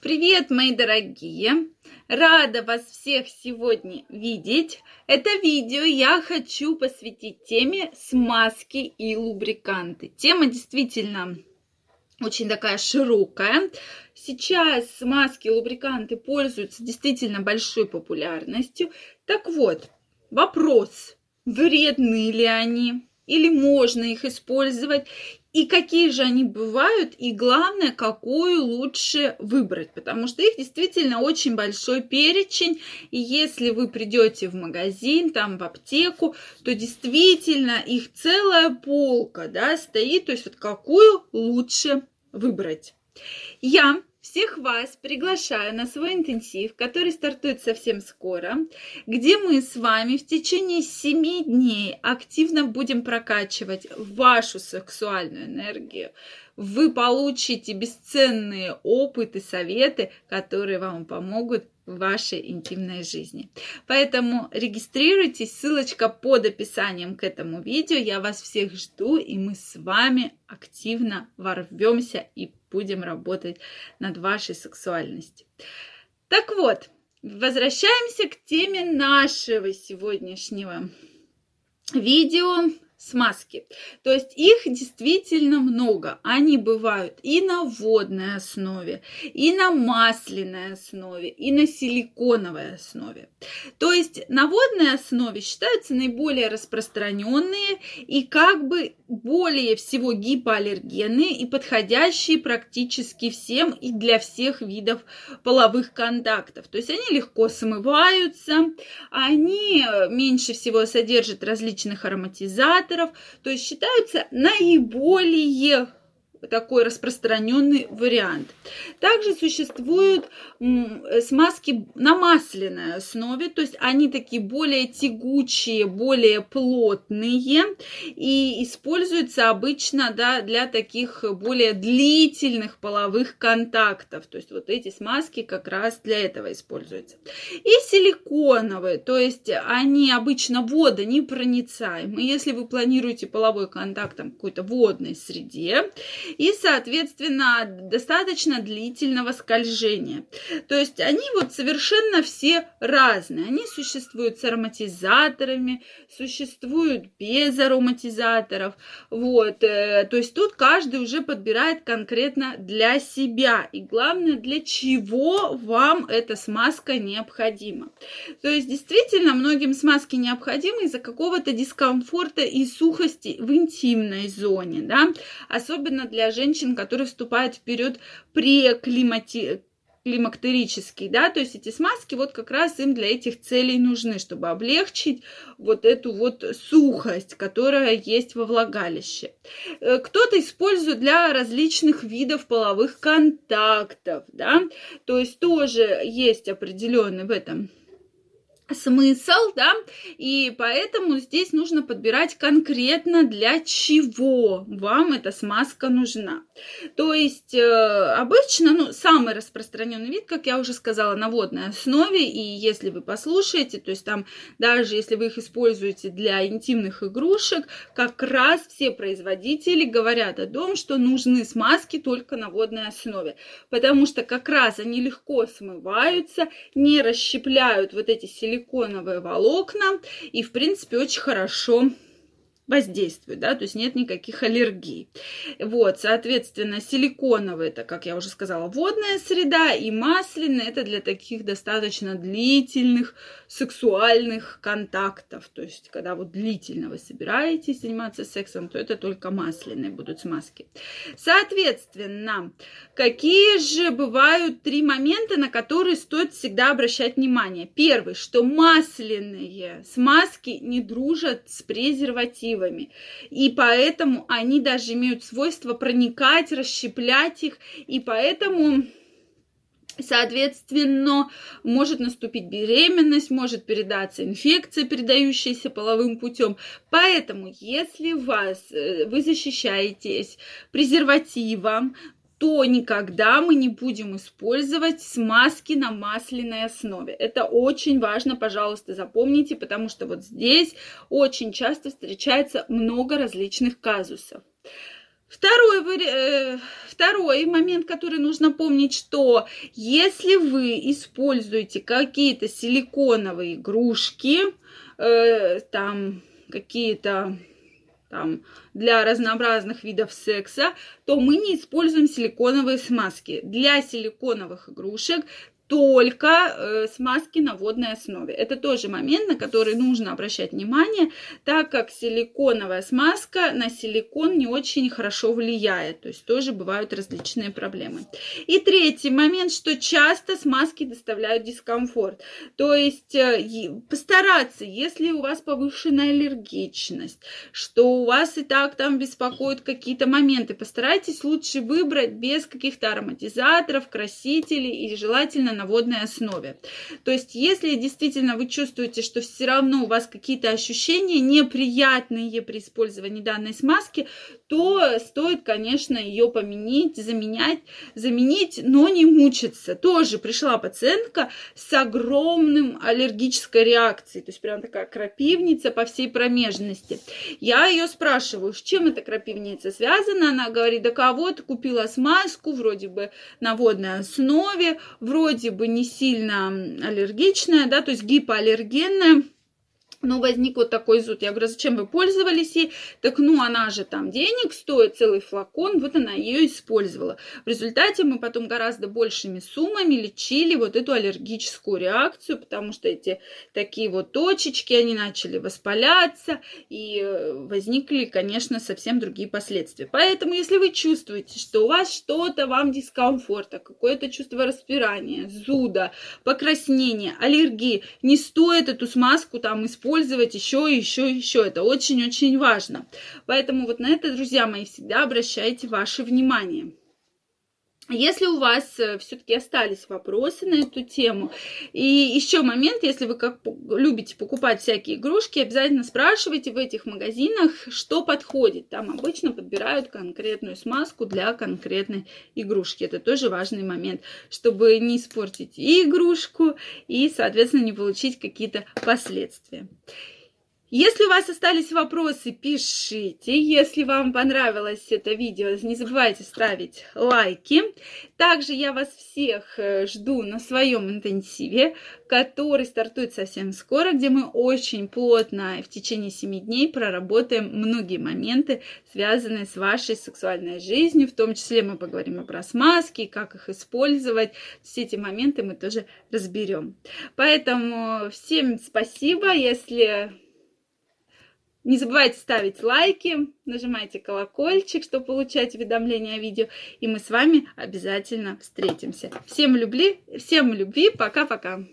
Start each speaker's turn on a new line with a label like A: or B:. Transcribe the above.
A: Привет, мои дорогие! Рада вас всех сегодня видеть. Это видео я хочу посвятить теме смазки и лубриканты. Тема действительно очень такая широкая. Сейчас смазки и лубриканты пользуются действительно большой популярностью. Так вот, вопрос, вредны ли они? Или можно их использовать? И какие же они бывают, и главное, какую лучше выбрать, потому что их действительно очень большой перечень, и если вы придете в магазин, там в аптеку, то действительно их целая полка, да, стоит, то есть вот какую лучше выбрать. Я всех вас приглашаю на свой интенсив, который стартует совсем скоро, где мы с вами в течение 7 дней активно будем прокачивать вашу сексуальную энергию. Вы получите бесценные опыты, советы, которые вам помогут в вашей интимной жизни. Поэтому регистрируйтесь, ссылочка под описанием к этому видео. Я вас всех жду, и мы с вами активно ворвемся и будем работать над вашей сексуальностью. Так вот, возвращаемся к теме нашего сегодняшнего видео смазки. То есть их действительно много. Они бывают и на водной основе, и на масляной основе, и на силиконовой основе. То есть на водной основе считаются наиболее распространенные и как бы более всего гипоаллергенные и подходящие практически всем и для всех видов половых контактов. То есть они легко смываются, они меньше всего содержат различных ароматизаторов, инициаторов, то есть считаются наиболее такой распространенный вариант. Также существуют смазки на масляной основе, то есть они такие более тягучие, более плотные и используются обычно да, для таких более длительных половых контактов. То есть вот эти смазки как раз для этого используются. И силиконовые, то есть они обычно водонепроницаемые. Если вы планируете половой контакт в какой-то водной среде, и, соответственно, достаточно длительного скольжения. То есть они вот совершенно все разные. Они существуют с ароматизаторами, существуют без ароматизаторов. Вот. Э, то есть тут каждый уже подбирает конкретно для себя. И главное, для чего вам эта смазка необходима. То есть действительно многим смазки необходимы из-за какого-то дискомфорта и сухости в интимной зоне. Да? Особенно для женщин, которые вступают в период преклимати климактерический, да, то есть эти смазки вот как раз им для этих целей нужны, чтобы облегчить вот эту вот сухость, которая есть во влагалище. Э, кто-то использует для различных видов половых контактов, да, то есть тоже есть определенный в этом смысл, да, и поэтому здесь нужно подбирать конкретно для чего вам эта смазка нужна. То есть э, обычно, ну, самый распространенный вид, как я уже сказала, на водной основе, и если вы послушаете, то есть там даже если вы их используете для интимных игрушек, как раз все производители говорят о том, что нужны смазки только на водной основе, потому что как раз они легко смываются, не расщепляют вот эти силиконовые силиконовые волокна. И, в принципе, очень хорошо воздействует, да, то есть нет никаких аллергий. Вот, соответственно, силиконовые, это, как я уже сказала, водная среда, и масляные, это для таких достаточно длительных сексуальных контактов, то есть когда вот длительно вы собираетесь заниматься сексом, то это только масляные будут смазки. Соответственно, какие же бывают три момента, на которые стоит всегда обращать внимание? Первый, что масляные смазки не дружат с презервативом красивыми. И поэтому они даже имеют свойство проникать, расщеплять их. И поэтому Соответственно, может наступить беременность, может передаться инфекция, передающаяся половым путем. Поэтому, если вас, э, вы защищаетесь презервативом, то никогда мы не будем использовать смазки на масляной основе. Это очень важно, пожалуйста, запомните, потому что вот здесь очень часто встречается много различных казусов. Второй, э, второй момент, который нужно помнить, что если вы используете какие-то силиконовые игрушки, э, там какие-то там, для разнообразных видов секса, то мы не используем силиконовые смазки. Для силиконовых игрушек только э, смазки на водной основе. Это тоже момент, на который нужно обращать внимание, так как силиконовая смазка на силикон не очень хорошо влияет. То есть тоже бывают различные проблемы. И третий момент, что часто смазки доставляют дискомфорт. То есть э, постараться, если у вас повышенная аллергичность, что у вас и так там беспокоят какие-то моменты, постарайтесь лучше выбрать без каких-то ароматизаторов, красителей и желательно на водной основе. То есть, если действительно вы чувствуете, что все равно у вас какие-то ощущения неприятные при использовании данной смазки, то стоит, конечно, ее поменять, заменять, заменить, но не мучиться. Тоже пришла пациентка с огромным аллергической реакцией, то есть прям такая крапивница по всей промежности. Я ее спрашиваю, с чем эта крапивница связана? Она говорит, да кого-то купила смазку, вроде бы на водной основе, вроде бы не сильно аллергичная, да, то есть гипоаллергенная, но возник вот такой зуд. Я говорю, зачем вы пользовались ей? Так, ну, она же там денег стоит, целый флакон, вот она ее использовала. В результате мы потом гораздо большими суммами лечили вот эту аллергическую реакцию, потому что эти такие вот точечки, они начали воспаляться, и э, возникли, конечно, совсем другие последствия. Поэтому, если вы чувствуете, что у вас что-то вам дискомфорта, какое-то чувство распирания, зуда, покраснения, аллергии, не стоит эту смазку там использовать использовать еще, еще, еще. Это очень-очень важно. Поэтому вот на это, друзья мои, всегда обращайте ваше внимание. Если у вас э, все-таки остались вопросы на эту тему, и еще момент, если вы как любите покупать всякие игрушки, обязательно спрашивайте в этих магазинах, что подходит. Там обычно подбирают конкретную смазку для конкретной игрушки. Это тоже важный момент, чтобы не испортить и игрушку, и, соответственно, не получить какие-то последствия. Если у вас остались вопросы, пишите. Если вам понравилось это видео, не забывайте ставить лайки. Также я вас всех э, жду на своем интенсиве, который стартует совсем скоро, где мы очень плотно в течение 7 дней проработаем многие моменты, связанные с вашей сексуальной жизнью. В том числе мы поговорим про смазки, как их использовать. Все эти моменты мы тоже разберем. Поэтому всем спасибо. Если не забывайте ставить лайки, нажимайте колокольчик, чтобы получать уведомления о видео. И мы с вами обязательно встретимся. Всем любви, всем любви, пока-пока.